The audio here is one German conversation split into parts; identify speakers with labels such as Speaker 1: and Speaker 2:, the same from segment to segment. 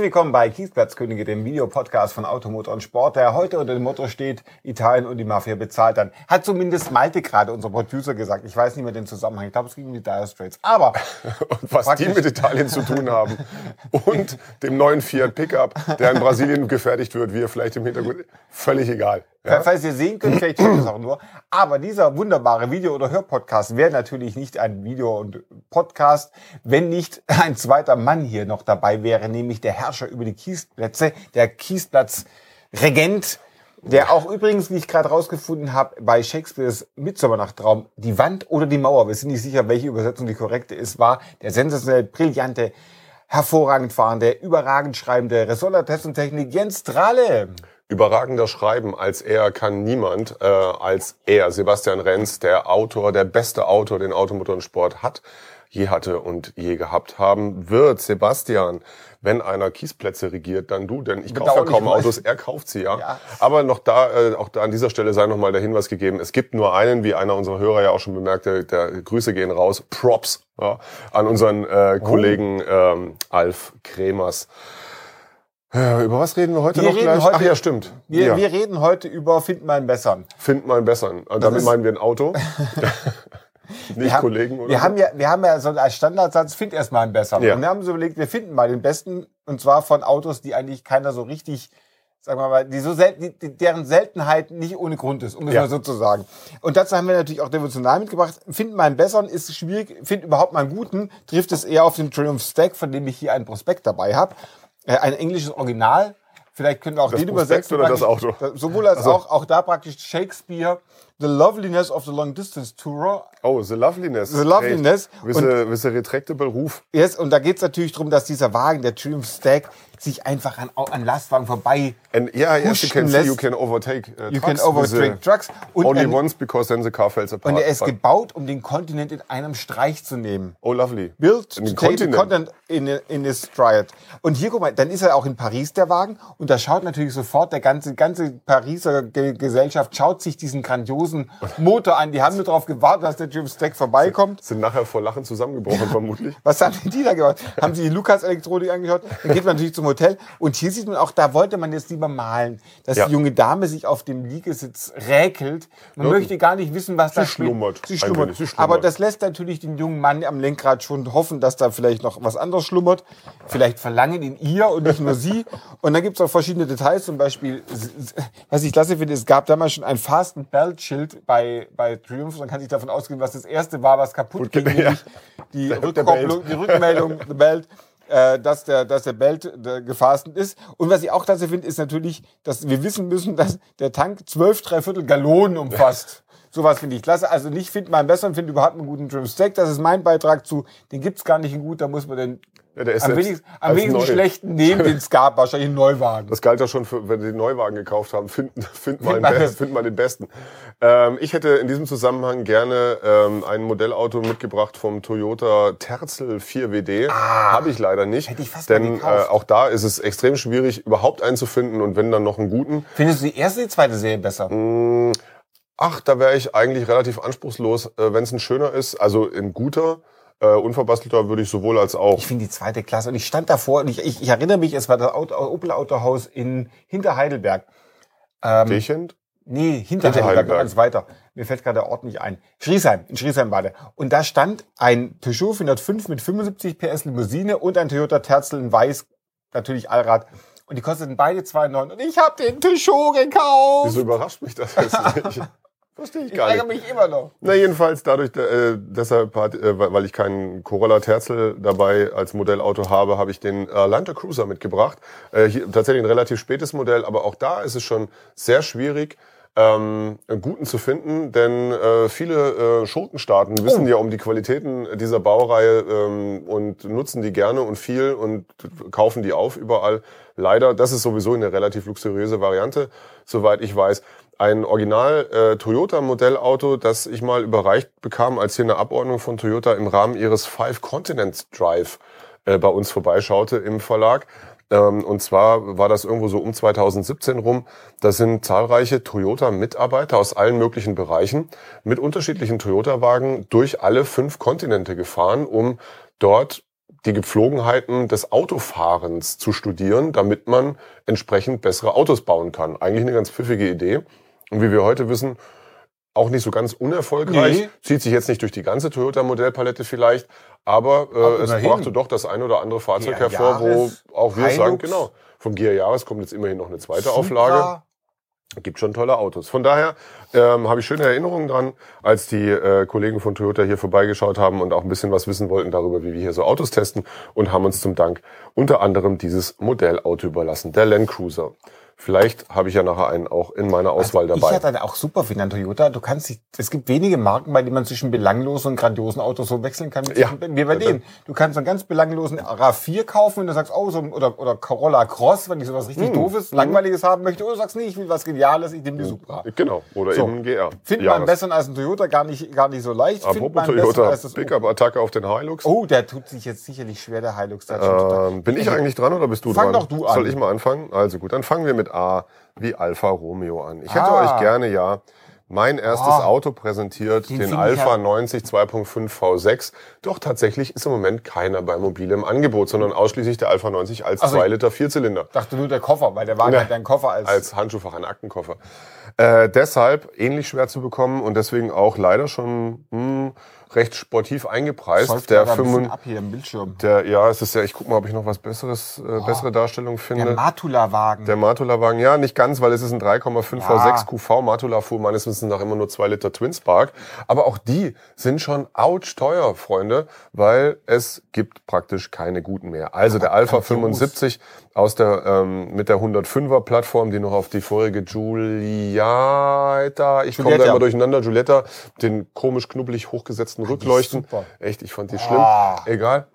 Speaker 1: Herzlich willkommen bei Kiesplatzkönige, dem Videopodcast von Automotor und Sport, der heute unter dem Motto steht, Italien und die Mafia bezahlt dann. Hat zumindest Malte gerade, unser Producer, gesagt. Ich weiß nicht mehr den Zusammenhang. Ich glaube, es ging um die Dire Straits. Aber...
Speaker 2: und was die mit Italien zu tun haben. Und dem neuen Fiat Pickup, der in Brasilien gefertigt wird, wie ihr vielleicht im Hintergrund... Völlig egal.
Speaker 1: Ja? Falls ihr sehen könnt, vielleicht stimmt es auch nur. Aber dieser wunderbare Video- oder Hörpodcast wäre natürlich nicht ein Video- und Podcast, wenn nicht ein zweiter Mann hier noch dabei wäre, nämlich der Herrscher über die Kiesplätze, der Kiesplatz-Regent, der auch übrigens, wie ich gerade rausgefunden habe, bei Shakespeares Mitsommernachttraum die Wand oder die Mauer, wir sind nicht sicher, welche Übersetzung die korrekte ist, war der sensationell brillante, hervorragend fahrende, überragend schreibende Ressortattestentechnik Jens Strahle
Speaker 2: überragender schreiben als er kann niemand, äh, als er, Sebastian Renz, der Autor, der beste Autor, den Automotor und Sport hat, je hatte und je gehabt haben wird. Sebastian, wenn einer Kiesplätze regiert, dann du, denn ich kaufe ja kaum Autos, er kauft sie, ja. ja. Aber noch da, äh, auch da an dieser Stelle sei nochmal der Hinweis gegeben, es gibt nur einen, wie einer unserer Hörer ja auch schon bemerkte, der Grüße gehen raus, Props ja, an unseren äh, oh. Kollegen ähm, Alf Kremers. Ja, über was reden wir heute
Speaker 1: wir
Speaker 2: noch gleich?
Speaker 1: Heute, Ach ja, stimmt. Wir, ja. wir reden heute über Find mal einen Bessern.
Speaker 2: Find mal einen Bessern. Und damit meinen wir ein Auto.
Speaker 1: Nicht wir haben, Kollegen oder Wir so? haben ja, wir haben ja so als Standardsatz, find erstmal einen Bessern. Ja. Und wir haben so überlegt, wir finden mal den besten. Und zwar von Autos, die eigentlich keiner so richtig sagen wir mal, die so selten, die, deren Seltenheit nicht ohne Grund ist, um es ja. mal so zu sagen. Und dazu haben wir natürlich auch devotional mitgebracht. Finden mal einen besseren ist schwierig, finden überhaupt mal einen guten, trifft es eher auf den Triumph Stack, von dem ich hier einen Prospekt dabei habe. Äh, ein englisches Original. Vielleicht können wir auch
Speaker 2: das
Speaker 1: den übersetzen.
Speaker 2: Oder das Auto?
Speaker 1: Sowohl als also. auch, auch da praktisch Shakespeare The Loveliness of the Long Distance Tourer.
Speaker 2: Oh, The Loveliness.
Speaker 1: The Loveliness.
Speaker 2: With, a, with a retractable Roof.
Speaker 1: Yes, und da geht es natürlich darum, dass dieser Wagen, der Triumph Stack, sich einfach an, an Lastwagen vorbei
Speaker 2: And yeah, yes, you can see you can overtake
Speaker 1: uh, you trucks. can overtake trucks.
Speaker 2: Und only ein, once because then the car falls apart.
Speaker 1: Und er ist gebaut, um den Kontinent in einem Streich zu nehmen.
Speaker 2: Oh, lovely.
Speaker 1: Built to take the continent in, in a stride. Und hier, guck mal, dann ist er auch in Paris, der Wagen. Und da schaut natürlich sofort, der ganze, ganze Pariser Gesellschaft schaut sich diesen grandiosen Motor Auto an. Die haben nur darauf gewartet, dass der Jim Stack vorbeikommt.
Speaker 2: Sind, sind nachher vor Lachen zusammengebrochen, vermutlich.
Speaker 1: Was haben die da gemacht? Haben sie die Lukas-Elektronik angeschaut? Dann geht man natürlich zum Hotel. Und hier sieht man auch, da wollte man jetzt lieber malen, dass ja. die junge Dame sich auf dem Liegesitz räkelt. Man ja. möchte gar nicht wissen, was
Speaker 2: sie
Speaker 1: da
Speaker 2: schlummert.
Speaker 1: Sie schlummert. sie schlummert. Aber das lässt natürlich den jungen Mann am Lenkrad schon hoffen, dass da vielleicht noch was anderes schlummert. Vielleicht verlangen ihn ihr und nicht nur sie. Und dann gibt es auch verschiedene Details, zum Beispiel, was ich klasse finde, es gab damals schon ein Fasten Belt Schild bei, bei Triumph. Man kann sich davon ausgehen, was das erste war, was kaputt ging, ja. die, Rückkopplung, die Rückmeldung, The Belt äh, dass der, dass der Belt der gefastet ist. Und was ich auch klasse finde, ist natürlich, dass wir wissen müssen, dass der Tank zwölf, dreiviertel Gallonen umfasst. Sowas finde ich klasse. Also nicht finde mal einen besseren, finde überhaupt einen guten Trim Stack. Das ist mein Beitrag zu. Den gibt's gar nicht in gut. Da muss man den ja, der ist am wenigsten, am wenigsten schlechten nehmen, den es gab. Wahrscheinlich einen Neuwagen.
Speaker 2: Das galt ja schon, für, wenn Sie den Neuwagen gekauft haben. Finden find mal, den Best, find mal den besten. Ähm, ich hätte in diesem Zusammenhang gerne ähm, ein Modellauto mitgebracht vom Toyota Terzel 4WD. Ah, Habe ich leider nicht.
Speaker 1: Hätte ich fast
Speaker 2: denn äh, auch da ist es extrem schwierig, überhaupt einen zu finden und wenn dann noch einen guten.
Speaker 1: Findest du die erste, die zweite Serie besser?
Speaker 2: Mmh, Ach, da wäre ich eigentlich relativ anspruchslos, äh, wenn es ein schöner ist, also ein guter. Äh, unverbastelter würde ich sowohl als auch.
Speaker 1: Ich finde die zweite Klasse. Und ich stand davor und ich, ich, ich erinnere mich, es war das Auto, Opel Autohaus in Hinterheidelberg.
Speaker 2: Ähm, Dechend?
Speaker 1: Nee, hinter, hinter Heidelberg, ganz weiter. Mir fällt gerade der Ort nicht ein. Schriesheim, in Schriesheim war der. Und da stand ein Peugeot 405 mit 75 PS Limousine und ein Toyota Terzel in weiß, natürlich Allrad. Und die kosteten beide 2,9. Und ich habe den Peugeot gekauft.
Speaker 2: Wieso überrascht mich das jetzt nicht?
Speaker 1: Verstehe ich, ich gar nicht. Ich ärgere mich immer noch.
Speaker 2: Na, jedenfalls dadurch, äh, deshalb, hat, äh, weil ich keinen Corolla Terzel dabei als Modellauto habe, habe ich den Land Cruiser mitgebracht. Äh, hier, tatsächlich ein relativ spätes Modell, aber auch da ist es schon sehr schwierig, ähm, einen guten zu finden, denn äh, viele äh, Schurkenstaaten wissen oh. ja um die Qualitäten dieser Baureihe ähm, und nutzen die gerne und viel und kaufen die auf überall. Leider, das ist sowieso eine relativ luxuriöse Variante, soweit ich weiß. Ein Original äh, Toyota Modellauto, das ich mal überreicht bekam, als hier eine Abordnung von Toyota im Rahmen ihres Five Continents Drive äh, bei uns vorbeischaute im Verlag. Ähm, und zwar war das irgendwo so um 2017 rum. Da sind zahlreiche Toyota-Mitarbeiter aus allen möglichen Bereichen mit unterschiedlichen Toyota-Wagen durch alle fünf Kontinente gefahren, um dort die Gepflogenheiten des Autofahrens zu studieren, damit man entsprechend bessere Autos bauen kann. Eigentlich eine ganz pfiffige Idee. Und wie wir heute wissen, auch nicht so ganz unerfolgreich.
Speaker 1: Nee.
Speaker 2: Zieht sich jetzt nicht durch die ganze Toyota-Modellpalette vielleicht, aber, äh,
Speaker 1: Aber
Speaker 2: es brachte doch das ein oder andere Fahrzeug
Speaker 1: Gia
Speaker 2: hervor, wo
Speaker 1: Yaris,
Speaker 2: auch wir sagen, genau, vom Gia Jahres kommt jetzt immerhin noch eine zweite
Speaker 1: Supra.
Speaker 2: Auflage. Gibt schon tolle Autos. Von daher ähm, habe ich schöne Erinnerungen dran, als die äh, Kollegen von Toyota hier vorbeigeschaut haben und auch ein bisschen was wissen wollten darüber, wie wir hier so Autos testen und haben uns zum Dank unter anderem dieses Modellauto überlassen, der Land Cruiser. Vielleicht habe ich ja nachher einen auch in meiner Auswahl
Speaker 1: Ich
Speaker 2: dabei.
Speaker 1: hatte auch super finde an Toyota. Du kannst dich, es gibt wenige Marken, bei denen man zwischen belanglosen und grandiosen Autos so wechseln kann.
Speaker 2: Ja.
Speaker 1: Wie bei denen. Du kannst einen ganz belanglosen RAV4 kaufen und du sagst, oh, so, oder, oder Corolla Cross, wenn ich sowas richtig
Speaker 2: Hm.
Speaker 1: doofes, langweiliges haben möchte. Oder du sagst, nee, ich will was Geniales, ich nehme die Supra.
Speaker 2: Genau, oder
Speaker 1: So.
Speaker 2: eben ein GR.
Speaker 1: Findet man besseren als ein Toyota gar nicht, gar nicht so leicht.
Speaker 2: Apropos Toyota,
Speaker 1: als das-
Speaker 2: Pickup-Attacke auf den Hilux.
Speaker 1: Oh, der tut sich jetzt sicherlich schwer, der Hilux. Der
Speaker 2: Ähm, bin ich eigentlich dran oder bist du
Speaker 1: Fang
Speaker 2: dran?
Speaker 1: doch du an.
Speaker 2: Soll ich mal anfangen? Also gut, dann fangen wir mit A wie Alfa Romeo an. Ich hätte
Speaker 1: Ah.
Speaker 2: euch gerne ja mein erstes
Speaker 1: Ah.
Speaker 2: Auto präsentiert,
Speaker 1: Den
Speaker 2: den, Alpha
Speaker 1: ja-
Speaker 2: 90 2.5 V6. Doch tatsächlich ist im Moment keiner bei Mobile im Angebot, sondern ausschließlich der Alpha 90 als
Speaker 1: Also
Speaker 2: 2 Liter Vierzylinder.
Speaker 1: dachte nur der Koffer, weil der Wagen
Speaker 2: Ja.
Speaker 1: hat einen Koffer als,
Speaker 2: Als Handschuhfach, ein Aktenkoffer. Äh, deshalb ähnlich schwer zu bekommen und deswegen auch leider schon hm, recht sportiv eingepreist.
Speaker 1: Säuft
Speaker 2: Der, 5,
Speaker 1: ab hier im Bildschirm.
Speaker 2: der, ja, es ist ja, ich guck mal, ob ich noch was besseres, äh, bessere Darstellung finde.
Speaker 1: Der Matula-Wagen.
Speaker 2: Der Matula-Wagen, ja, nicht ganz, weil es ist ein 3,5
Speaker 1: Ja.
Speaker 2: V6 QV. Matula fuhr meines Wissens nach immer nur 2 Liter Twin Spark. Aber auch die sind schon ouch teuer, Freunde, weil es gibt praktisch keine guten mehr. Also der Alpha
Speaker 1: grandios.
Speaker 2: 75 aus der, ähm, mit der 105er Plattform, die noch auf die vorige Giulietta, ich komme da immer durcheinander, Giulietta, den komisch knubbelig hochgesetzten Rückleuchten.
Speaker 1: super.
Speaker 2: Echt, ich fand die schlimm.
Speaker 1: Ah.
Speaker 2: Egal.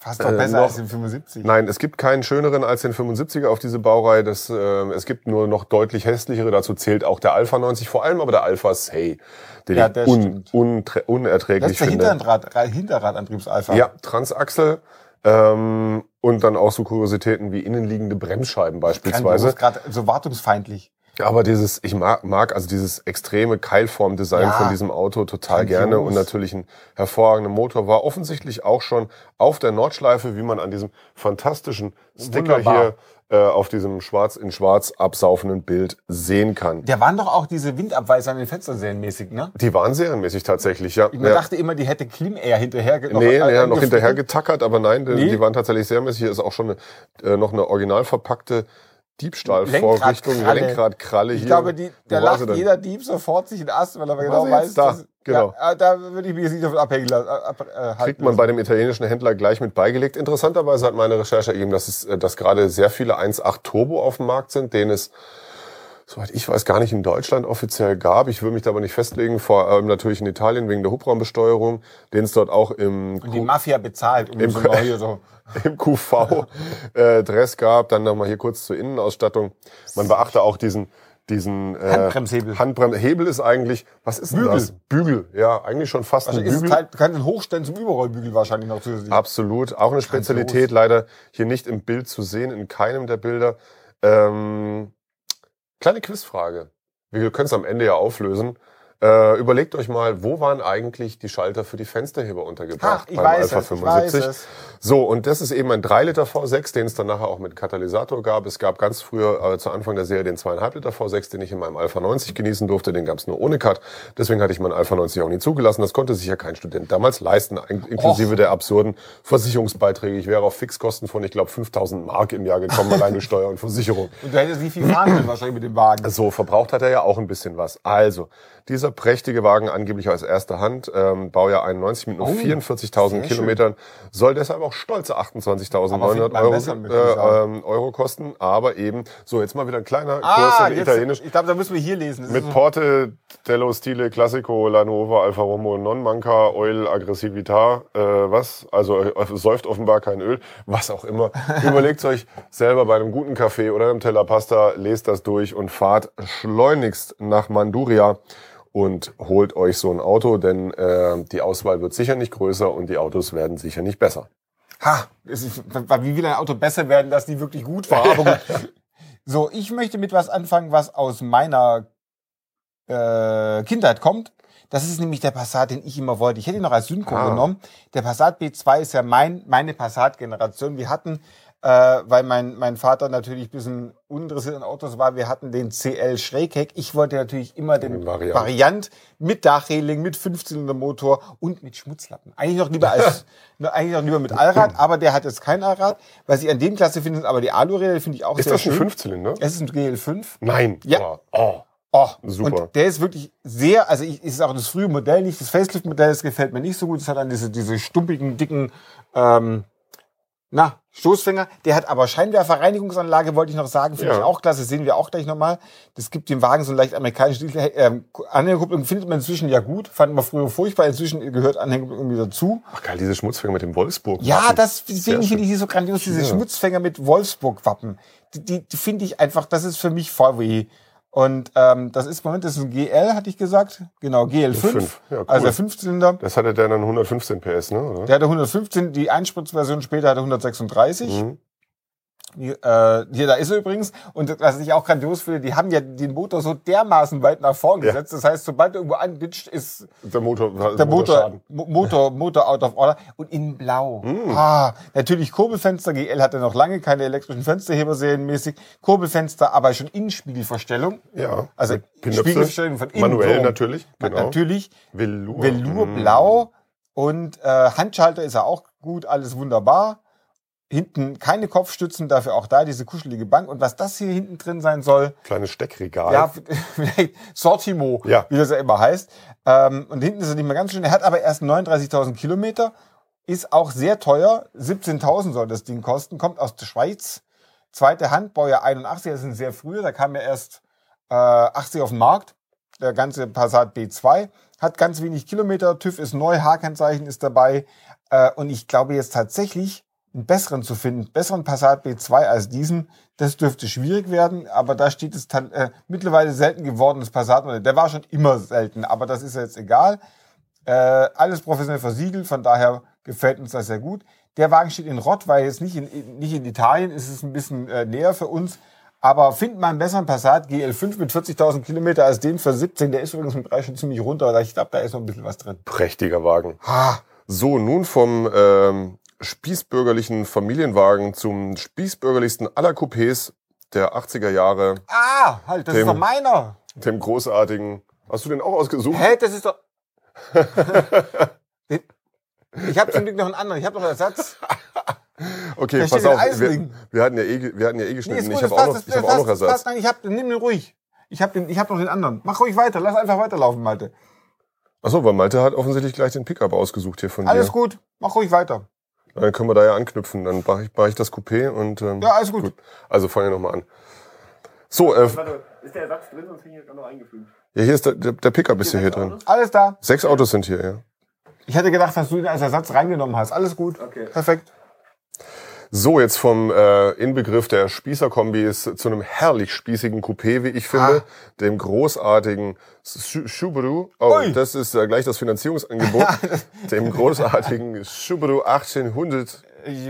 Speaker 1: Fast noch
Speaker 2: Äh,
Speaker 1: besser
Speaker 2: noch-
Speaker 1: als den 75.
Speaker 2: Nein, es gibt keinen schöneren als den 75er auf diese Baureihe. Das, äh, es gibt nur noch deutlich hässlichere. Dazu zählt auch der Alpha 90, vor allem aber der Alpha Say, den
Speaker 1: Ja,
Speaker 2: ich
Speaker 1: der
Speaker 2: un,
Speaker 1: stimmt.
Speaker 2: untre-
Speaker 1: Das
Speaker 2: unerträglich
Speaker 1: ist der
Speaker 2: finde.
Speaker 1: Hinterrad, Hinterradantriebsalpha.
Speaker 2: Ja, Transaxel ähm, und dann auch so Kuriositäten wie innenliegende Bremsscheiben beispielsweise.
Speaker 1: gerade so wartungsfeindlich.
Speaker 2: Aber dieses, ich mag, mag also dieses extreme Keilform-Design
Speaker 1: Ja.
Speaker 2: von diesem Auto total gerne und natürlich ein hervorragender Motor. War offensichtlich auch schon auf der Nordschleife, wie man an diesem fantastischen Sticker
Speaker 1: Wunderbar.
Speaker 2: hier äh, auf diesem schwarz in schwarz absaufenden Bild sehen kann.
Speaker 1: Der waren doch auch diese Windabweiser an den Fenstern serienmäßig, ne?
Speaker 2: Die waren serienmäßig tatsächlich, ja.
Speaker 1: Ich
Speaker 2: ja.
Speaker 1: dachte immer, die hätte Klim Air hinterher ge-
Speaker 2: Nee, nee,
Speaker 1: äh,
Speaker 2: noch hinterher getackert, aber nein, die,
Speaker 1: Nee.
Speaker 2: die waren tatsächlich serienmäßig. Hier ist auch schon eine, äh, noch eine original verpackte Diebstahlvorrichtung,
Speaker 1: Lenkradkralle.
Speaker 2: Lenkradkralle hier.
Speaker 1: Ich glaube, die, da lacht jeder Dieb sofort sich in Ast, weil er genau weiß,
Speaker 2: da?
Speaker 1: dass-
Speaker 2: Genau.
Speaker 1: Ja, äh, da würde ich mich jetzt nicht davon abhängen lassen. Ab, äh,
Speaker 2: kriegt man bei dem italienischen Händler gleich mit beigelegt. Interessanterweise hat meine Recherche ergeben, dass es, äh, dass gerade sehr viele 1.8 Turbo auf dem Markt sind, denen es soweit ich weiß, gar nicht in Deutschland offiziell gab. Ich will mich da aber nicht festlegen, vor allem natürlich in Italien wegen der Hubraumbesteuerung, den es dort auch im,
Speaker 1: Und die Mafia bezahlt, um so mal hier so.
Speaker 2: im QV äh, Dress gab. Dann nochmal hier kurz zur Innenausstattung. Man beachte auch diesen diesen äh,
Speaker 1: Handbremshebel.
Speaker 2: Handbrem Hebel ist eigentlich, was ist denn
Speaker 1: Bügel.
Speaker 2: das? Bügel, ja, eigentlich schon fast
Speaker 1: Also
Speaker 2: ein
Speaker 1: ist es
Speaker 2: Bügel.
Speaker 1: halt, du kannst den Hochstellen zum Überrollbügel wahrscheinlich noch zusätzlich.
Speaker 2: Absolut. Auch eine Spezialität, leider hier nicht im Bild zu sehen, in keinem der Bilder. Ähm, kleine Quizfrage. Wir können es am Ende ja auflösen. Äh, überlegt euch mal, wo waren eigentlich die Schalter für die Fensterheber untergebracht
Speaker 1: Ach, ich weiß es, ich weiß es.
Speaker 2: So, und das ist eben ein 3 Liter V6, den es dann nachher auch mit Katalysator gab. Es gab ganz früher, äh, zu Anfang der Serie, den 2,5 Liter V6, den ich in meinem Alpha 90 genießen durfte. Den gab es nur ohne Cut. Deswegen hatte ich meinen Alpha 90 auch nie zugelassen. Das konnte sich ja kein Student damals leisten, in- inklusive der absurden Versicherungsbeiträge. Ich wäre auf Fixkosten von, ich glaube, 5000 Mark im Jahr gekommen, alleine Steuer und Versicherung.
Speaker 1: Und du hättest nicht viel fahren können wahrscheinlich mit dem Wagen.
Speaker 2: So, verbraucht hat er ja auch ein bisschen was. Also, dieser prächtige Wagen, angeblich aus erster Hand, ähm, Baujahr 91 mit nur
Speaker 1: Oh,
Speaker 2: 44.000
Speaker 1: sehr
Speaker 2: Kilometern, soll deshalb auch stolze 28.900
Speaker 1: Aber findet man
Speaker 2: Euro,
Speaker 1: besser,
Speaker 2: äh, ähm, Euro kosten. Aber eben, so, jetzt mal wieder ein kleiner Kurs
Speaker 1: Ah,
Speaker 2: in
Speaker 1: jetzt,
Speaker 2: Italienisch.
Speaker 1: ich glaube, da müssen wir hier lesen. Das
Speaker 2: Mit
Speaker 1: so-
Speaker 2: Porte dello Stile Classico La Nuova Alfa Romeo Non Manca Oil Aggressività, äh, was? Also äh, säuft offenbar kein Öl, was auch immer. Überlegt euch selber bei einem guten Kaffee oder einem Teller Pasta, lest das durch und fahrt schleunigst nach Manduria und holt euch so ein Auto, denn äh, die Auswahl wird sicher nicht größer und die Autos werden sicher nicht besser.
Speaker 1: Ha, ist, wie will ein Auto besser werden, dass die wirklich gut war. Aber gut. So, ich möchte mit was anfangen, was aus meiner äh, Kindheit kommt. Das ist nämlich der Passat, den ich immer wollte. Ich hätte ihn noch als Synchro
Speaker 2: Ah.
Speaker 1: genommen. Der Passat B2 ist ja mein, meine Passat-Generation. Wir hatten, äh, weil mein, mein Vater natürlich ein bisschen uninteressiert an Autos war, wir hatten den CL Schrägheck. Ich wollte natürlich immer den
Speaker 2: Variant.
Speaker 1: Variant, mit Dachreling, mit 15 Motor und mit Schmutzlappen. Eigentlich noch lieber als, nur eigentlich noch lieber mit Allrad, aber der hat jetzt kein Allrad. Was ich an dem Klasse finde, sind aber die Aluräder, finde ich auch
Speaker 2: Ist
Speaker 1: sehr
Speaker 2: das ein
Speaker 1: schön.
Speaker 2: Fünfzylinder?
Speaker 1: Es ist ein GL5.
Speaker 2: Nein.
Speaker 1: Ja.
Speaker 2: Oh. Oh.
Speaker 1: Oh,
Speaker 2: Super.
Speaker 1: Und der ist wirklich sehr, also ich, ist auch das frühe Modell nicht, das Facelift-Modell, das gefällt mir nicht so gut. Es hat dann diese, diese stumpigen, dicken, ähm, na, Stoßfänger. Der hat aber Scheinwerferreinigungsanlage, wollte ich noch sagen, finde
Speaker 2: Ja.
Speaker 1: ich auch klasse, sehen wir auch gleich nochmal. Das gibt dem Wagen so einen leicht amerikanischen Stil. Ähm, Anhängerkupplung findet man inzwischen ja gut, fanden wir früher furchtbar, inzwischen gehört Anhängerkupplung irgendwie dazu.
Speaker 2: Ach geil, diese Schmutzfänger mit dem Wolfsburg.
Speaker 1: Ja, das, deswegen finde ich die so grandios, diese
Speaker 2: Ja.
Speaker 1: Schmutzfänger mit Wolfsburg-Wappen. Die, die, die finde ich einfach, das ist für mich VW. Und ähm, das ist, Moment, das ist ein GL, hatte ich gesagt. Genau, GL5.
Speaker 2: Fünf. Ja, cool.
Speaker 1: Also der Fünfzylinder.
Speaker 2: Das hatte der dann 115 PS, ne? Oder?
Speaker 1: Der hatte 115, die Einspritzversion später hatte 136.
Speaker 2: Mhm.
Speaker 1: Äh, hier, da ist er übrigens. Und was ich auch grandios finde, die haben ja den Motor so dermaßen weit nach vorn
Speaker 2: Ja.
Speaker 1: gesetzt. Das heißt, sobald irgendwo anditscht, ist
Speaker 2: Der Motor,
Speaker 1: der Motor, Motor, Motor out of order und in blau.
Speaker 2: Mm.
Speaker 1: Ah, natürlich Kurbelfenster. GL hatte noch lange keine elektrischen Fensterheber serienmäßig. Kurbelfenster, aber schon Innenspiegelverstellung.
Speaker 2: Ja.
Speaker 1: Also. Spiegelverstellung von innen.
Speaker 2: Manuell
Speaker 1: so.
Speaker 2: natürlich. Genau.
Speaker 1: Natürlich.
Speaker 2: Velour.
Speaker 1: Velour
Speaker 2: Mhm.
Speaker 1: blau und äh, Handschalter ist er auch gut, alles wunderbar. Hinten keine Kopfstützen, dafür auch da diese kuschelige Bank. Und was das hier hinten drin sein soll,
Speaker 2: Kleines Steckregal.
Speaker 1: ja, vielleicht Sortimo,
Speaker 2: Ja.
Speaker 1: wie das ja immer heißt. Ähm, und hinten ist er nicht mehr ganz schön. Er hat aber erst 39.000 Kilometer, ist auch sehr teuer. 17.000 soll das Ding kosten, kommt aus der Schweiz. Zweite Hand, Baujahr 81, das sind sehr frühe, da kam er erst äh, 80 auf den Markt. Der ganze Passat B2 hat ganz wenig Kilometer, TÜV ist neu, H-Kennzeichen ist dabei. Äh, und ich glaube jetzt tatsächlich, einen besseren zu finden, besseren Passat B2 als diesen, das dürfte schwierig werden, aber da steht es äh, mittlerweile selten gewordenes Passat. Der war schon immer selten, aber das ist jetzt egal. Äh, alles professionell versiegelt, von daher gefällt uns das sehr gut. Der Wagen steht in Rott, weil jetzt nicht in, nicht in Italien ist es ein bisschen äh, näher für uns. Aber findet man einen besseren Passat GL5 mit 40.000 Kilometer als den für 17. Der ist übrigens mit Preis schon ziemlich runter. Ich glaube, da ist noch ein bisschen was drin.
Speaker 2: Prächtiger Wagen.
Speaker 1: Ah,
Speaker 2: So, nun vom ähm, spießbürgerlichen Familienwagen zum spießbürgerlichsten aller Coupés der 80er Jahre,
Speaker 1: ah halt, das
Speaker 2: Dem-
Speaker 1: ist doch meiner.
Speaker 2: dem großartigen. Hast du den auch ausgesucht?
Speaker 1: Hä, das ist doch... Ich habe zum Glück noch einen anderen. Ich habe noch einen Ersatz.
Speaker 2: Okay, pass auf. Wir, wir hatten ja eh, wir hatten ja eh
Speaker 1: Nee,
Speaker 2: geschnitten. ich
Speaker 1: gut,
Speaker 2: habe
Speaker 1: das
Speaker 2: auch noch,
Speaker 1: passt,
Speaker 2: ich
Speaker 1: das
Speaker 2: hab auch noch
Speaker 1: das
Speaker 2: Ersatz.
Speaker 1: passt. Nein, ich hab, nimm den ruhig. Ich habe ich hab noch den anderen. Mach ruhig weiter, lass einfach weiterlaufen, Malte.
Speaker 2: Achso, weil Malte hat offensichtlich gleich den Pickup ausgesucht hier von
Speaker 1: Alles
Speaker 2: dir.
Speaker 1: gut, mach ruhig weiter.
Speaker 2: Dann können wir da ja anknüpfen. Dann mache ich, mach ich das Coupé und ähm,
Speaker 1: Ja, alles gut.
Speaker 2: Also fangen wir nochmal an. So, äh,
Speaker 3: Warte, ist der Ersatz drin, sonst hätte ich gerade noch eingefügt.
Speaker 2: ja, hier ist der, der, der Pickup ist ja hier drin.
Speaker 1: Alles da.
Speaker 2: Sechs Autos sind hier, ja.
Speaker 1: Ich hätte gedacht, dass du ihn als Ersatz reingenommen hast. Alles gut.
Speaker 3: Okay.
Speaker 1: Perfekt.
Speaker 2: So, jetzt vom äh, Inbegriff der Spießerkombis zu einem herrlich spießigen Coupé, wie ich finde, dem großartigen Su- Subaru. Oh,
Speaker 1: Ui.
Speaker 2: das ist äh, gleich das Finanzierungsangebot. dem großartigen Subaru 1800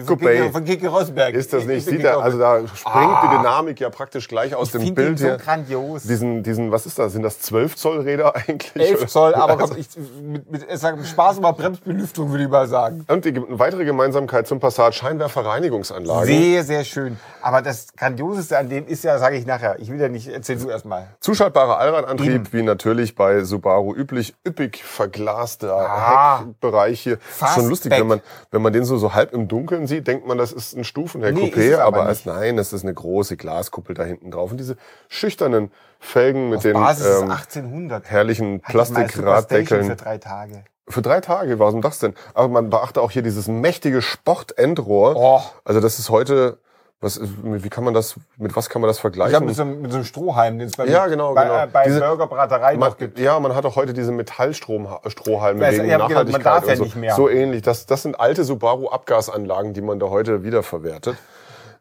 Speaker 1: Von. Kiki, von Kiki Rosberg.
Speaker 2: Ist das
Speaker 1: Ich-
Speaker 2: nicht?
Speaker 1: ich
Speaker 2: Sieht er,
Speaker 1: gekauft.
Speaker 2: also da springt die Dynamik ja praktisch gleich aus
Speaker 1: ich
Speaker 2: dem Bild
Speaker 1: so
Speaker 2: hier.
Speaker 1: grandios.
Speaker 2: Diesen, diesen, was ist das? Sind das 12 Zoll Räder eigentlich?
Speaker 1: 11 Zoll, aber
Speaker 2: Also-
Speaker 1: komm, ich, mit, mit, ich sag, mit Spaß über Bremsbelüftung, würde ich mal sagen.
Speaker 2: Und die weitere Gemeinsamkeit zum Passat Scheinwerferreinigungsanlagen.
Speaker 1: Sehr, sehr schön. Aber das Grandioseste an dem ist ja, sage ich nachher. Ich will ja nicht, erzähl du erst mal.
Speaker 2: Zuschaltbarer Allradantrieb, wie natürlich bei Subaru üblich, üppig verglaster
Speaker 1: Ah.
Speaker 2: Heckbereich hier.
Speaker 1: Fastback.
Speaker 2: Schon lustig, wenn man, wenn man den so, so halb im Dunkeln sieht, denkt man, das ist ein Stufenheck-Coupé,
Speaker 1: Nee, aber
Speaker 2: aber, als, nein, das ist eine große Glaskuppel da hinten drauf. Und diese schüchternen Felgen mit
Speaker 1: Auf
Speaker 2: den
Speaker 1: Basis
Speaker 2: ähm,
Speaker 1: 1800.
Speaker 2: herrlichen Plastikraddeckeln.
Speaker 1: Für drei Tage.
Speaker 2: Für drei Tage, warum das denn? Aber man beachte auch hier dieses mächtige Sportendrohr.
Speaker 1: Oh.
Speaker 2: Also das ist heute, was, ist- wie kann man das, mit was kann man das vergleichen?
Speaker 1: Ich mit, so, einem- mit so einem Strohhalm, den es bei,
Speaker 2: Ja, genau,
Speaker 1: bei,
Speaker 2: genau.
Speaker 1: äh, bei
Speaker 2: Diese-
Speaker 1: Burgerbraterei
Speaker 2: man,
Speaker 1: noch gibt.
Speaker 2: ja, man hat auch heute diese Metallstrohhalme
Speaker 1: Also,
Speaker 2: wegen
Speaker 1: ja, genau, man
Speaker 2: Nachhaltigkeit
Speaker 1: darf ja
Speaker 2: und so.
Speaker 1: nicht mehr.
Speaker 2: So ähnlich. Das, das sind alte Subaru-Abgasanlagen, die man da heute wiederverwertet.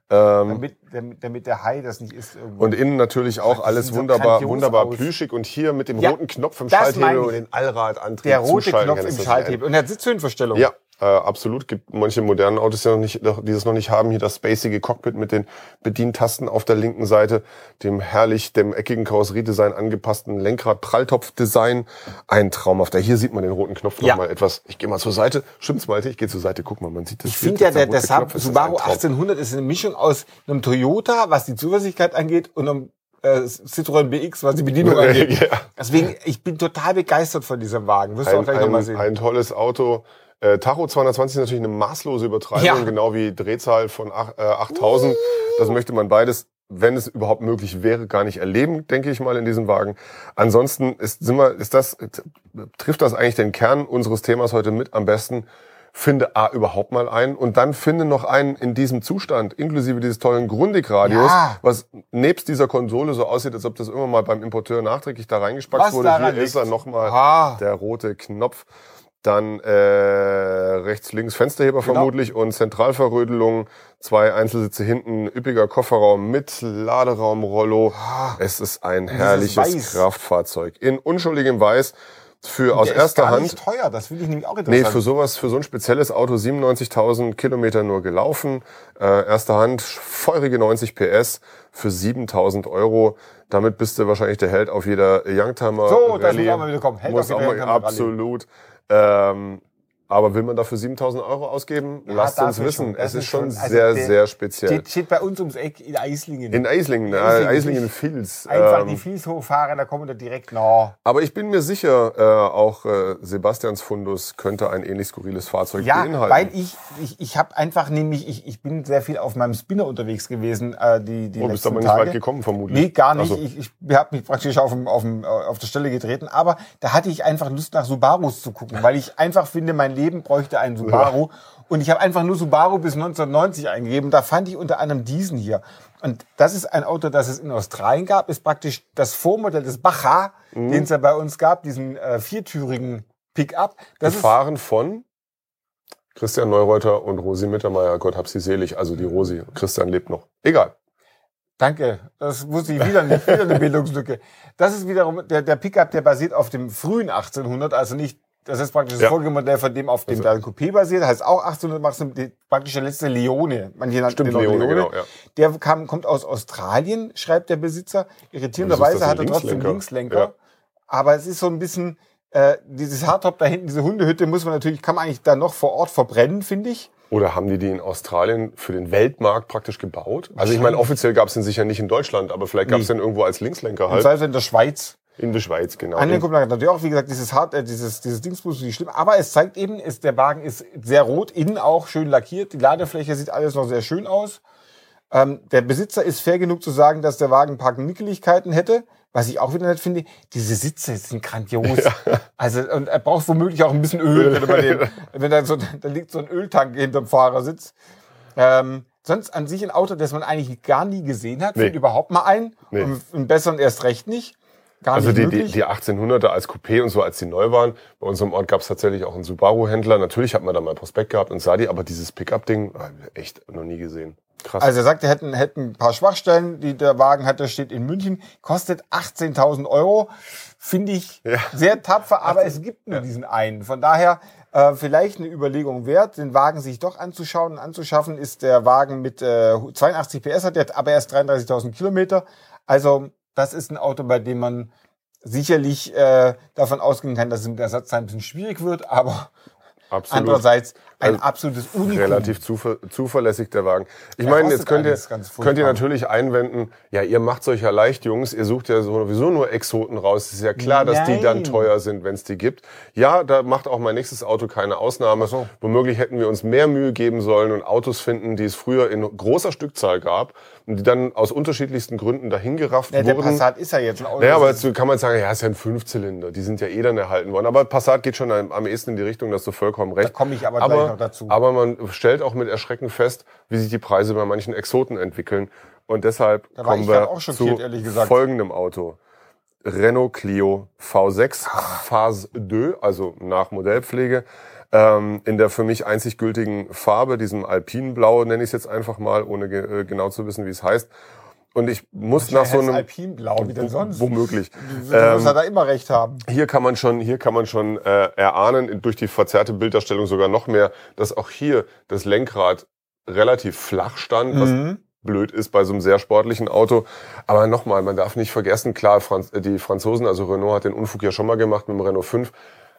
Speaker 2: Ähm,
Speaker 1: Damit, damit, damit der Hai das nicht ist irgendwo.
Speaker 2: und innen natürlich auch alles
Speaker 1: so
Speaker 2: wunderbar, wunderbar
Speaker 1: aus.
Speaker 2: plüschig und hier mit dem
Speaker 1: Ja,
Speaker 2: roten Knopf im Schalthebel und den Allradantrieb
Speaker 1: der rote Knopf im Schalthebel. Und er hat Sitzhöhenverstellung.
Speaker 2: Ja, Äh, absolut. Gibt manche modernen Autos, die, noch nicht, die das noch nicht haben. Hier das spacige Cockpit mit den Bedientasten auf der linken Seite, dem herrlich, dem eckigen Karosseriedesign angepassten Lenkrad-Pralltopf-Design. Ein traumhafter. Hier sieht man den roten Knopf
Speaker 1: Ja.
Speaker 2: noch mal etwas. Ich gehe mal zur Seite. Stimmt's, Malte? Ich gehe zur Seite. Guck mal, man sieht das.
Speaker 1: Ich finde ja, der, der
Speaker 2: Knopf,
Speaker 1: Subaru 1800 ist eine Mischung aus einem Toyota, was die Zuversichtlichkeit angeht, und einem äh, Citroën BX, was die Bedienung angeht.
Speaker 2: Ja.
Speaker 1: Deswegen, ich bin total begeistert von diesem Wagen. Wirst du auch gleich nochmal sehen.
Speaker 2: ein tolles Auto. Äh, Tacho 220 ist natürlich eine maßlose Übertreibung,
Speaker 1: Ja.
Speaker 2: genau wie Drehzahl von ach- äh, 8000. Das möchte man beides, wenn es überhaupt möglich wäre, gar nicht erleben, denke ich mal, in diesem Wagen. Ansonsten ist, sind wir, ist das, trifft das eigentlich den Kern unseres Themas heute mit am besten. Finde A überhaupt mal einen und dann finde noch einen in diesem Zustand, inklusive dieses tollen Grundigradius,
Speaker 1: Ja.
Speaker 2: was nebst dieser Konsole so aussieht, als ob das immer mal beim Importeur nachträglich da reingespackt
Speaker 1: Was
Speaker 2: wurde. Hier ist er
Speaker 1: liegt?
Speaker 2: nochmal
Speaker 1: Ah.
Speaker 2: der rote Knopf. Dann äh, rechts, links Fensterheber
Speaker 1: Genau.
Speaker 2: vermutlich und Zentralverrödelung, zwei Einzelsitze hinten, üppiger Kofferraum mit Laderaumrollo. Es ist ein herrliches
Speaker 1: Ah.
Speaker 2: Kraftfahrzeug in unschuldigem Weiß für aus
Speaker 1: Der ist
Speaker 2: erster Hand.
Speaker 1: teuer, das finde ich nämlich auch
Speaker 2: Nee,
Speaker 1: interessant.
Speaker 2: für sowas, für so ein spezielles Auto 97.000 Kilometer nur gelaufen. Äh, erster Hand, feurige 90 PS für 7.000 Euro. Damit bist du wahrscheinlich der Held auf jeder Youngtimer
Speaker 1: So, muss auch mal wieder kommen. Held
Speaker 2: muss
Speaker 1: auf jeder Youngtimer Rallye.
Speaker 2: Ähm, aber will man dafür 7.000 Euro ausgeben?
Speaker 1: Ja,
Speaker 2: Lasst uns wissen.
Speaker 1: schon.
Speaker 2: Es ist schon
Speaker 1: also
Speaker 2: sehr, sehr speziell.
Speaker 1: steht, steht bei uns ums Eck in Eislingen.
Speaker 2: In Eislingen, äh,
Speaker 1: Eislingen,
Speaker 2: Eislingen
Speaker 1: nicht-
Speaker 2: Vils.
Speaker 1: Einfach
Speaker 2: ähm,
Speaker 1: die Fies hochfahren, da kommen wir direkt noch.
Speaker 2: aber ich bin mir sicher, äh, auch äh, Sebastians Fundus könnte ein ähnlich skurriles Fahrzeug
Speaker 1: Ja,
Speaker 2: beinhalten.
Speaker 1: weil ich, ich, ich habe einfach nämlich, ich, ich bin sehr viel auf meinem Spinner unterwegs gewesen, äh, die, die
Speaker 2: Oh, bist
Speaker 1: letzten
Speaker 2: aber nicht
Speaker 1: Tage.
Speaker 2: weit gekommen, vermutlich.
Speaker 1: Nee, gar nicht.
Speaker 2: Also,
Speaker 1: Ich, ich habe mich praktisch auf, dem, auf, dem, äh, auf der Stelle getreten. Aber da hatte ich einfach Lust, nach Subarus zu gucken, weil ich einfach finde, mein Leben bräuchte einen Subaru. Und ich habe einfach nur Subaru bis 1990 eingegeben. Da fand ich unter anderem diesen hier. Und das ist ein Auto, das es in Australien gab, ist praktisch das Vormodell des Bacha,
Speaker 2: Mhm.
Speaker 1: den es ja bei uns gab, diesen äh, viertürigen Pickup. Das
Speaker 2: gefahren von Christian Neureuter und Rosi Mittermeier. Gott hab sie selig. Also die Rosi. Christian lebt noch. Egal.
Speaker 1: Danke, das wusste ich wieder nicht, wieder eine Bildungslücke. Das ist wiederum der, der Pickup, der basiert auf dem frühen 1800, also nicht, das ist praktisch das
Speaker 2: Ja.
Speaker 1: Folgemodell von dem, auf dem
Speaker 2: Also-
Speaker 1: der Coupé basiert, heißt auch 1800, macht die- praktisch der letzte Leone. Manche nannten
Speaker 2: Stimmt,
Speaker 1: den auch
Speaker 2: Leone, genau, ja.
Speaker 1: Der kam, kommt aus Australien, schreibt der Besitzer. Irritierenderweise hat er trotzdem
Speaker 2: Linkslenker? Ja.
Speaker 1: Aber es ist so ein bisschen, äh, dieses Hardtop da hinten, diese Hundehütte muss man natürlich, kann man eigentlich da noch vor Ort verbrennen, finde ich.
Speaker 2: Oder haben die die in Australien für den Weltmarkt praktisch gebaut? Also ich meine, offiziell gab es den sicher nicht in Deutschland, aber vielleicht gab es den irgendwo als Linkslenker
Speaker 1: Und
Speaker 2: halt.
Speaker 1: sei es in der Schweiz.
Speaker 2: In der Schweiz, genau.
Speaker 1: An den Kuppel natürlich auch, wie gesagt, dieses hart, äh, dieses, dieses Dingsbus ist nicht schlimm. Aber es zeigt eben, ist, der Wagen ist sehr rot, innen auch schön lackiert. Die Ladefläche sieht alles noch sehr schön aus. Ähm, der Besitzer ist fair genug zu sagen, dass der Wagen ein paar Nickeligkeiten hätte. Was ich auch wieder nett finde, diese Sitze sind grandios. Also, und er braucht womöglich auch ein bisschen Öl, wenn, den, wenn da so, da liegt so ein Öltank hinterm Fahrersitz. Ähm, sonst an sich ein Auto, das man eigentlich gar nie gesehen hat,
Speaker 2: Nee.
Speaker 1: findet überhaupt mal ein.
Speaker 2: Nee.
Speaker 1: Und im besseren erst recht nicht. Gar
Speaker 2: also die, die, die 1800er als Coupé und so, als die neu waren. Bei unserem Ort gab es tatsächlich auch einen Subaru-Händler. Natürlich hat man da mal ein Prospekt gehabt und sah die, aber dieses Pickup-Ding, ich echt noch nie gesehen. Krass.
Speaker 1: Also er sagt, er hätte, hätte ein paar Schwachstellen, die der Wagen hat, der steht in München, kostet 18.000 Euro. Finde ich
Speaker 2: Ja.
Speaker 1: sehr tapfer, aber es gibt nur diesen einen. Von daher äh, vielleicht eine Überlegung wert, den Wagen sich doch anzuschauen und anzuschaffen, ist der Wagen mit äh, 82 PS, hat der aber erst 33.000 Kilometer. Also das ist ein Auto, bei dem man sicherlich äh, davon ausgehen kann, dass es mit der Ersatzteil ein bisschen schwierig wird, aber
Speaker 2: Absolut.
Speaker 1: andererseits ein
Speaker 2: Also
Speaker 1: absolutes Unikum.
Speaker 2: Relativ zuver zuverlässig der Wagen. Ich
Speaker 1: Der
Speaker 2: meine, jetzt könnt ihr, könnt ihr natürlich einwenden, ja, ihr macht's euch ja leicht, Jungs, ihr sucht ja sowieso nur Exoten raus. Es ist ja klar, dass die dann
Speaker 1: Nein.
Speaker 2: teuer sind, wenn es die gibt. Ja, da macht auch mein nächstes Auto keine Ausnahme.
Speaker 1: so.
Speaker 2: Womöglich hätten wir uns mehr Mühe geben sollen und Autos finden, die es früher in großer Stückzahl gab und die dann aus unterschiedlichsten Gründen dahingerafft
Speaker 1: Ja, der
Speaker 2: wurden.
Speaker 1: Passat ist ja jetzt ein Auto.
Speaker 2: Naja, aber jetzt kann man sagen, ja, ist ja ein Fünfzylinder. Die sind ja eh dann erhalten worden. Aber Passat geht schon am, ehesten in die Richtung, dass du vollkommen recht.
Speaker 1: Da komme ich aber gleich dazu.
Speaker 2: Aber man stellt auch mit Erschrecken fest, wie sich die Preise bei manchen Exoten entwickeln. Und deshalb kommen wir zu folgendem Auto. Renault Clio V6 Phase 2, also nach Modellpflege, ähm, in der für mich einzig gültigen Farbe, diesem Alpinblau nenne ich es jetzt einfach mal, ohne ge äh, genau zu wissen, wie es heißt. Und ich muss nach so einem
Speaker 1: Alpinblau, wie denn sonst?
Speaker 2: womöglich.
Speaker 1: Wirst ja da immer recht haben.
Speaker 2: Hier kann man schon, hier kann man schon äh, erahnen durch die verzerrte Bilddarstellung sogar noch mehr, dass auch hier das Lenkrad relativ flach stand, was
Speaker 1: Mhm.
Speaker 2: blöd ist bei so einem sehr sportlichen Auto. Aber nochmal, man darf nicht vergessen, klar, Franz, äh, die Franzosen, also Renault hat den Unfug ja schon mal gemacht mit dem Renault 5,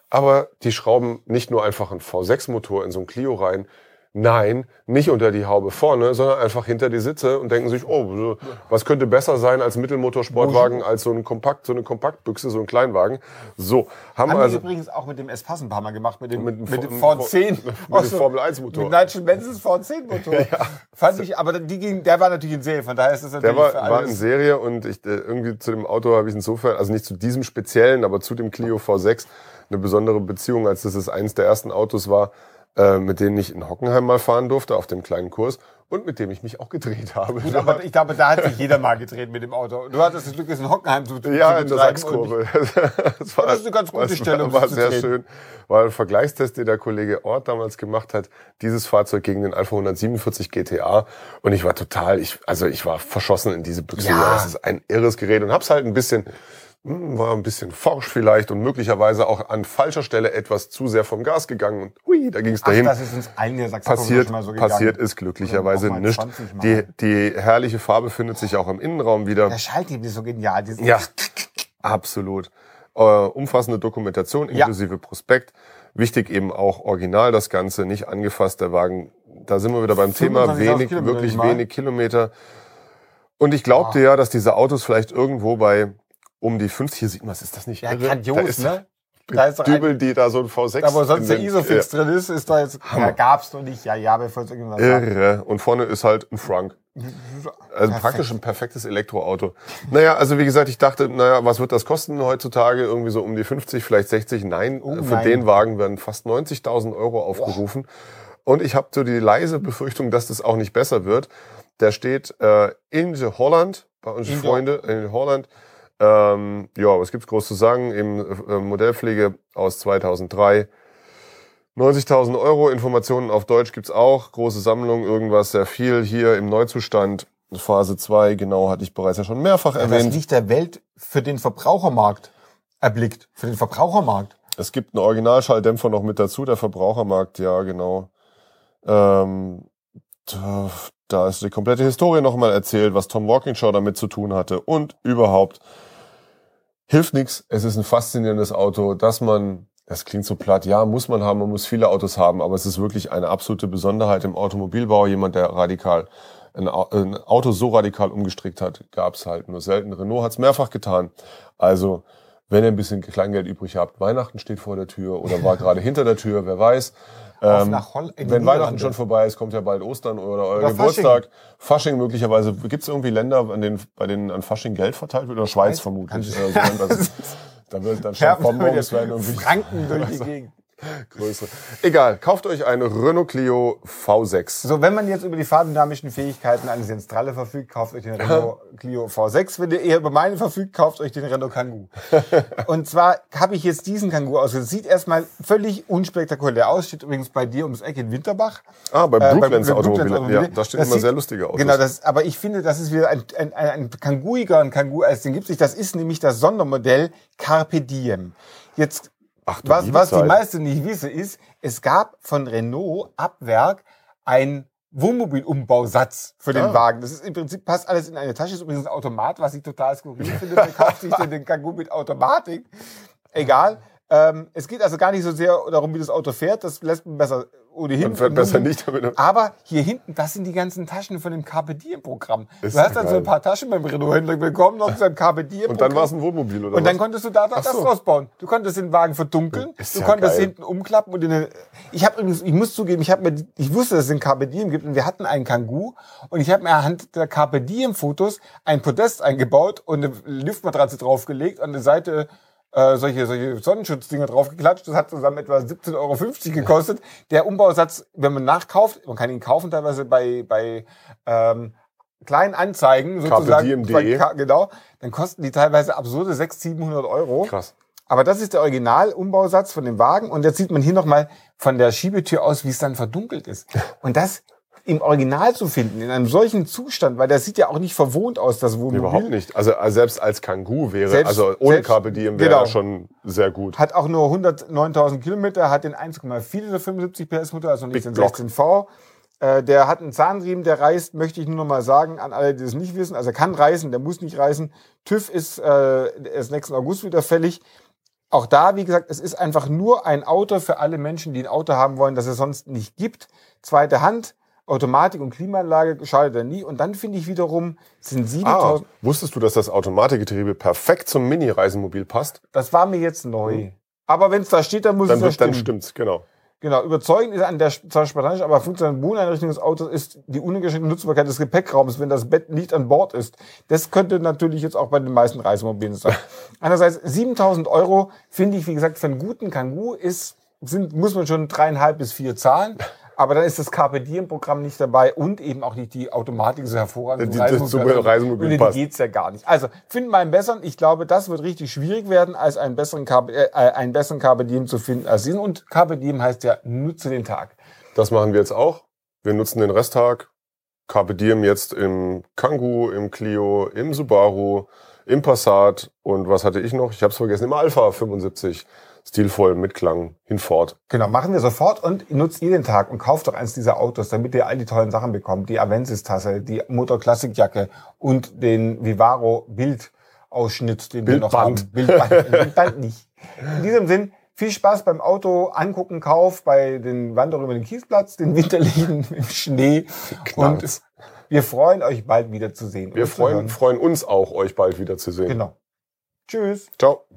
Speaker 2: aber die schrauben nicht nur einfach einen V6-Motor in so ein Clio rein, Nein, nicht unter die Haube vorne, sondern einfach hinter die Sitze und denken sich, oh, was könnte besser sein als Mittelmotorsportwagen, als so ein Kompakt, so eine Kompaktbüchse, so ein Kleinwagen. So, haben,
Speaker 1: Haben
Speaker 2: also
Speaker 1: wir übrigens auch mit dem S-Pass ein paar Mal gemacht, mit dem,
Speaker 2: Mit
Speaker 1: mit,
Speaker 2: dem
Speaker 1: dem
Speaker 2: Vo-
Speaker 1: V10.
Speaker 2: mit dem
Speaker 1: Aus so-
Speaker 2: Formel-1-Motor.
Speaker 1: Mit Nigel Mansons V10-Motor. Fand ich, aber die ging, der war natürlich in Serie, von daher ist das natürlich
Speaker 2: Der war,
Speaker 1: für
Speaker 2: war in
Speaker 1: alles.
Speaker 2: Serie und ich, äh, irgendwie zu dem Auto habe ich insofern, also nicht zu diesem speziellen, aber zu dem Clio V6 eine besondere Beziehung, als dass es eines der ersten Autos war, äh, mit denen ich in Hockenheim mal fahren durfte auf dem kleinen Kurs und mit dem ich mich auch gedreht habe.
Speaker 1: Gut, aber ich glaube, da hat sich jeder mal gedreht mit dem Auto. Du hattest das Glück, es in Hockenheim zu, zu
Speaker 2: ja, in der Sachskurve. Das, war,
Speaker 1: das ist eine ganz gute um
Speaker 2: War, war
Speaker 1: zu
Speaker 2: sehr schön. War ein Vergleichstest, den der Kollege Ort damals gemacht hat. Dieses Fahrzeug gegen den Alpha 147 GTA. Und ich war total, ich, also ich war verschossen in diese Büchse.
Speaker 1: Ja.
Speaker 2: Das ist ein irres Gerät und hab's halt ein bisschen, war ein bisschen forsch vielleicht und möglicherweise auch an falscher Stelle etwas zu sehr vom Gas gegangen. Und hui, da ging's
Speaker 1: Ach,
Speaker 2: dahin
Speaker 1: das ist uns allen der
Speaker 2: passiert,
Speaker 1: so
Speaker 2: passiert ist glücklicherweise nicht.
Speaker 1: 20 Mal.
Speaker 2: Die, die herrliche Farbe findet sich auch im Innenraum wieder.
Speaker 1: Der Schalthebel ist so genial.
Speaker 2: Ja, absolut. Äh, umfassende Dokumentation
Speaker 1: Ja.
Speaker 2: inklusive Prospekt. Wichtig eben auch original das Ganze, nicht angefasst der Wagen. Da sind wir wieder beim Thema
Speaker 1: 25.000
Speaker 2: wenig, wirklich wenig Kilometer. Und ich glaubte ja, dass diese Autos vielleicht irgendwo bei um die 50, hier sieht man es, ist das nicht
Speaker 1: Ja,
Speaker 2: irre? da
Speaker 1: grandios,
Speaker 2: ist,
Speaker 1: ne? Da ist doch ein,
Speaker 2: Dübel, die da so ein V6.
Speaker 1: da wo sonst der Isofix drin ist, ist da jetzt,
Speaker 2: Hammer.
Speaker 1: ja, gab's noch nicht. Ja, ja, bevor es irgendwas
Speaker 2: Ja,
Speaker 1: sagt.
Speaker 2: irre. Und vorne ist halt ein Frank. Also
Speaker 1: Perfekt.
Speaker 2: praktisch ein perfektes Elektroauto. Naja, also wie gesagt, ich dachte, naja, was wird das kosten heutzutage? Irgendwie so um die 50, vielleicht 60. Nein,
Speaker 1: Oh,
Speaker 2: für
Speaker 1: nein.
Speaker 2: den Wagen werden fast 90.000 Euro aufgerufen. Und ich habe so die leise Befürchtung, dass das auch nicht besser wird. Der steht äh, in Holland, bei unseren
Speaker 1: In the-
Speaker 2: Freunde in Holland. Ähm, ja, was gibt's groß zu sagen? Eben äh, Modellpflege aus 2003. 90.000 Euro, Informationen auf Deutsch gibt's auch, große Sammlung, irgendwas sehr viel hier im Neuzustand. Phase 2, genau, hatte ich bereits ja schon mehrfach
Speaker 1: Das
Speaker 2: erwähnt.
Speaker 1: Licht der Welt für den Verbrauchermarkt erblickt. Für den Verbrauchermarkt.
Speaker 2: Es gibt einen Originalschalldämpfer noch mit dazu, der Verbrauchermarkt, ja, genau. Ähm, da, da ist die komplette Historie nochmal erzählt, was Tom Walkinshaw damit zu tun hatte und überhaupt. Hilft nix. Es ist ein faszinierendes Auto, dass man, das klingt so platt, ja, muss man haben, man muss viele Autos haben, aber es ist wirklich eine absolute Besonderheit im Automobilbau. Jemand, der radikal ein Au- ein Auto so radikal umgestrickt hat, gab's halt nur selten. Renault hat's mehrfach getan. Also, wenn ihr ein bisschen Kleingeld übrig habt, Weihnachten steht vor der Tür oder war gerade hinter der Tür, wer weiß. Ähm,
Speaker 1: nach Holl-
Speaker 2: wenn Weihnachten schon vorbei ist, kommt ja bald Ostern oder euer
Speaker 1: Oder
Speaker 2: Geburtstag. Fasching. möglicherweise. Gibt es irgendwie Länder, an denen, bei denen an Fasching Geld verteilt wird? Oder Schweiz
Speaker 1: Weiß-
Speaker 2: vermutlich.
Speaker 1: kann-
Speaker 2: Oder so. Also, da wird dann schon Bonbons werden irgendwie
Speaker 1: Franken durch die Gegend.
Speaker 2: Größere. Egal, kauft euch einen Renault Clio V6.
Speaker 1: So, wenn man jetzt über die fahrdynamischen Fähigkeiten eines Jens Tralle verfügt, kauft euch den Renault Clio V6. Wenn ihr eher über meine verfügt, kauft euch den Renault Kangoo. Und zwar habe ich jetzt diesen Kangoo aus. Es sieht erstmal völlig unspektakulär aus. Steht übrigens bei dir ums Eck in Winterbach.
Speaker 2: Ah, bei
Speaker 1: Äh,
Speaker 2: Brooklands Automobile.
Speaker 1: Automobile.
Speaker 2: Ja, da stehen
Speaker 1: Das
Speaker 2: immer
Speaker 1: sieht-
Speaker 2: sehr lustige Autos.
Speaker 1: Genau, das, aber ich finde, das ist wieder ein, ein, ein, ein Kanguiger und Kangoo, als den gibt es. Das ist nämlich das Sondermodell Carpe Diem. Jetzt,
Speaker 2: Ach,
Speaker 1: was, was die meisten nicht wissen, ist, es gab von Renault ab Werk ein Wohnmobilumbausatz für den
Speaker 2: Ah.
Speaker 1: Wagen. Das ist im Prinzip passt alles in eine Tasche. Ist übrigens ein Automat, was ich total skurril finde. Wer kauft sich denn den Kangoo mit Automatik? Egal. Ähm, es geht also gar nicht so sehr darum, wie das Auto fährt. Das lässt man besser ohnehin.
Speaker 2: Man fährt besser nicht damit.
Speaker 1: Aber hier hinten, das sind die ganzen Taschen von dem Carpe Diem Programm.
Speaker 2: Ist
Speaker 1: du hast dann so ein paar Taschen beim Renault-Händler bekommen, noch so ein Diem
Speaker 2: Und dann war es ein Wohnmobil, oder
Speaker 1: und dann
Speaker 2: was?
Speaker 1: konntest du da das
Speaker 2: so.
Speaker 1: rausbauen. Du konntest den Wagen verdunkeln,
Speaker 2: Ist
Speaker 1: du
Speaker 2: ja
Speaker 1: konntest
Speaker 2: geil.
Speaker 1: hinten umklappen und in eine, ich habe übrigens, ich muss zugeben, ich habe mir, ich wusste, dass es Carpe Diem gibt und wir hatten einen Kangoo und ich habe mir anhand der Carpe Diem Fotos ein Podest eingebaut und eine Luftmatratze draufgelegt, an der Seite äh, solche, solche Sonnenschutzdinger draufgeklatscht. Das hat zusammen etwa 17,50 Euro gekostet. Der Umbausatz, wenn man nachkauft, man kann ihn kaufen teilweise bei, bei ähm, kleinen Anzeigen sozusagen. Bei Genau. Dann kosten die teilweise absurde 600, 700 Euro.
Speaker 2: Krass.
Speaker 1: Aber das ist der Original-Umbausatz von dem Wagen. Und jetzt sieht man hier nochmal von der Schiebetür aus, wie es dann verdunkelt ist. Und das im Original zu finden, in einem solchen Zustand, weil der sieht ja auch nicht verwohnt aus, das Wohnmobil.
Speaker 2: Überhaupt nicht. Also äh, selbst als Kangoo wäre,
Speaker 1: Selbst-
Speaker 2: also ohne
Speaker 1: selbst-
Speaker 2: Diem wäre
Speaker 1: genau.
Speaker 2: schon sehr gut.
Speaker 1: Hat auch nur 109.000 Kilometer, hat den 1,4 Liter 75 PS Motor, also nicht den
Speaker 2: Block.
Speaker 1: 16V. Äh, der hat einen Zahnriemen, der reißt, möchte ich nur noch mal sagen, an alle, die das nicht wissen. Also er kann reißen, der muss nicht reißen. TÜV ist äh, erst nächsten August wieder fällig. Auch da, wie gesagt, es ist einfach nur ein Auto für alle Menschen, die ein Auto haben wollen, das es sonst nicht gibt. Zweite Hand, Automatik und Klimaanlage schadet er nie. Und dann finde ich wiederum, sind
Speaker 2: Ah,
Speaker 1: 7000,
Speaker 2: wusstest du, dass das Automatikgetriebe perfekt zum Mini-Reisemobil passt?
Speaker 1: das war mir jetzt neu. Aber wenn es da steht, dann muss
Speaker 2: Dann,
Speaker 1: es ja
Speaker 2: wird, dann
Speaker 1: stimmen.
Speaker 2: stimmt's, genau.
Speaker 1: Genau, überzeugend ist an der zwar spartanisch, aber funktionale Wohneinrichtung des Autos ist die uneingeschränkte Nutzbarkeit des Gepäckraums, wenn das Bett nicht an Bord ist. Das könnte natürlich jetzt auch bei den meisten Reisemobilen sein. Andererseits 7000 Euro finde ich, wie gesagt, für einen guten Kangoo ist, sind, muss man schon dreieinhalb bis vier zahlen. Aber dann ist das Carpe Diem Programm nicht dabei und eben auch nicht die Automatik so hervorragend.
Speaker 2: Die- das zum Reisemobil passt.
Speaker 1: Geht's ja gar nicht. Also, finden wir einen besseren. Ich glaube, das wird richtig schwierig werden, als einen besseren Carpe, äh, einen besseren Carpe Diem zu finden als diesen. Und Carpe Diem heißt ja, nutze den Tag.
Speaker 2: Das machen wir jetzt auch. Wir nutzen den Resttag. Carpe Diem jetzt im Kangoo, im Clio, im Subaru, im Passat und was hatte ich noch? Ich habe es vergessen, im Alpha 75. Stilvoll, mit Klang, hinfort.
Speaker 1: Genau, machen wir sofort und nutzt ihr den Tag und kauft doch eins dieser Autos, damit ihr all die tollen Sachen bekommt. Die Avensis-Tasse, die Motor Classic Jacke und den Vivaro Bildausschnitt, den wir noch
Speaker 2: Bildband.
Speaker 1: haben. Bildband. Bildband nicht. In diesem Sinn, viel Spaß beim Auto angucken, Kauf, bei den Wanderungen über den Kiesplatz, den winterlichen im Schnee. Und
Speaker 2: Knallt's.
Speaker 1: wir freuen euch bald wieder zu sehen.
Speaker 2: Wir
Speaker 1: und
Speaker 2: freuen, freuen uns auch, euch bald wieder zu sehen.
Speaker 1: Genau. Tschüss.
Speaker 2: Ciao.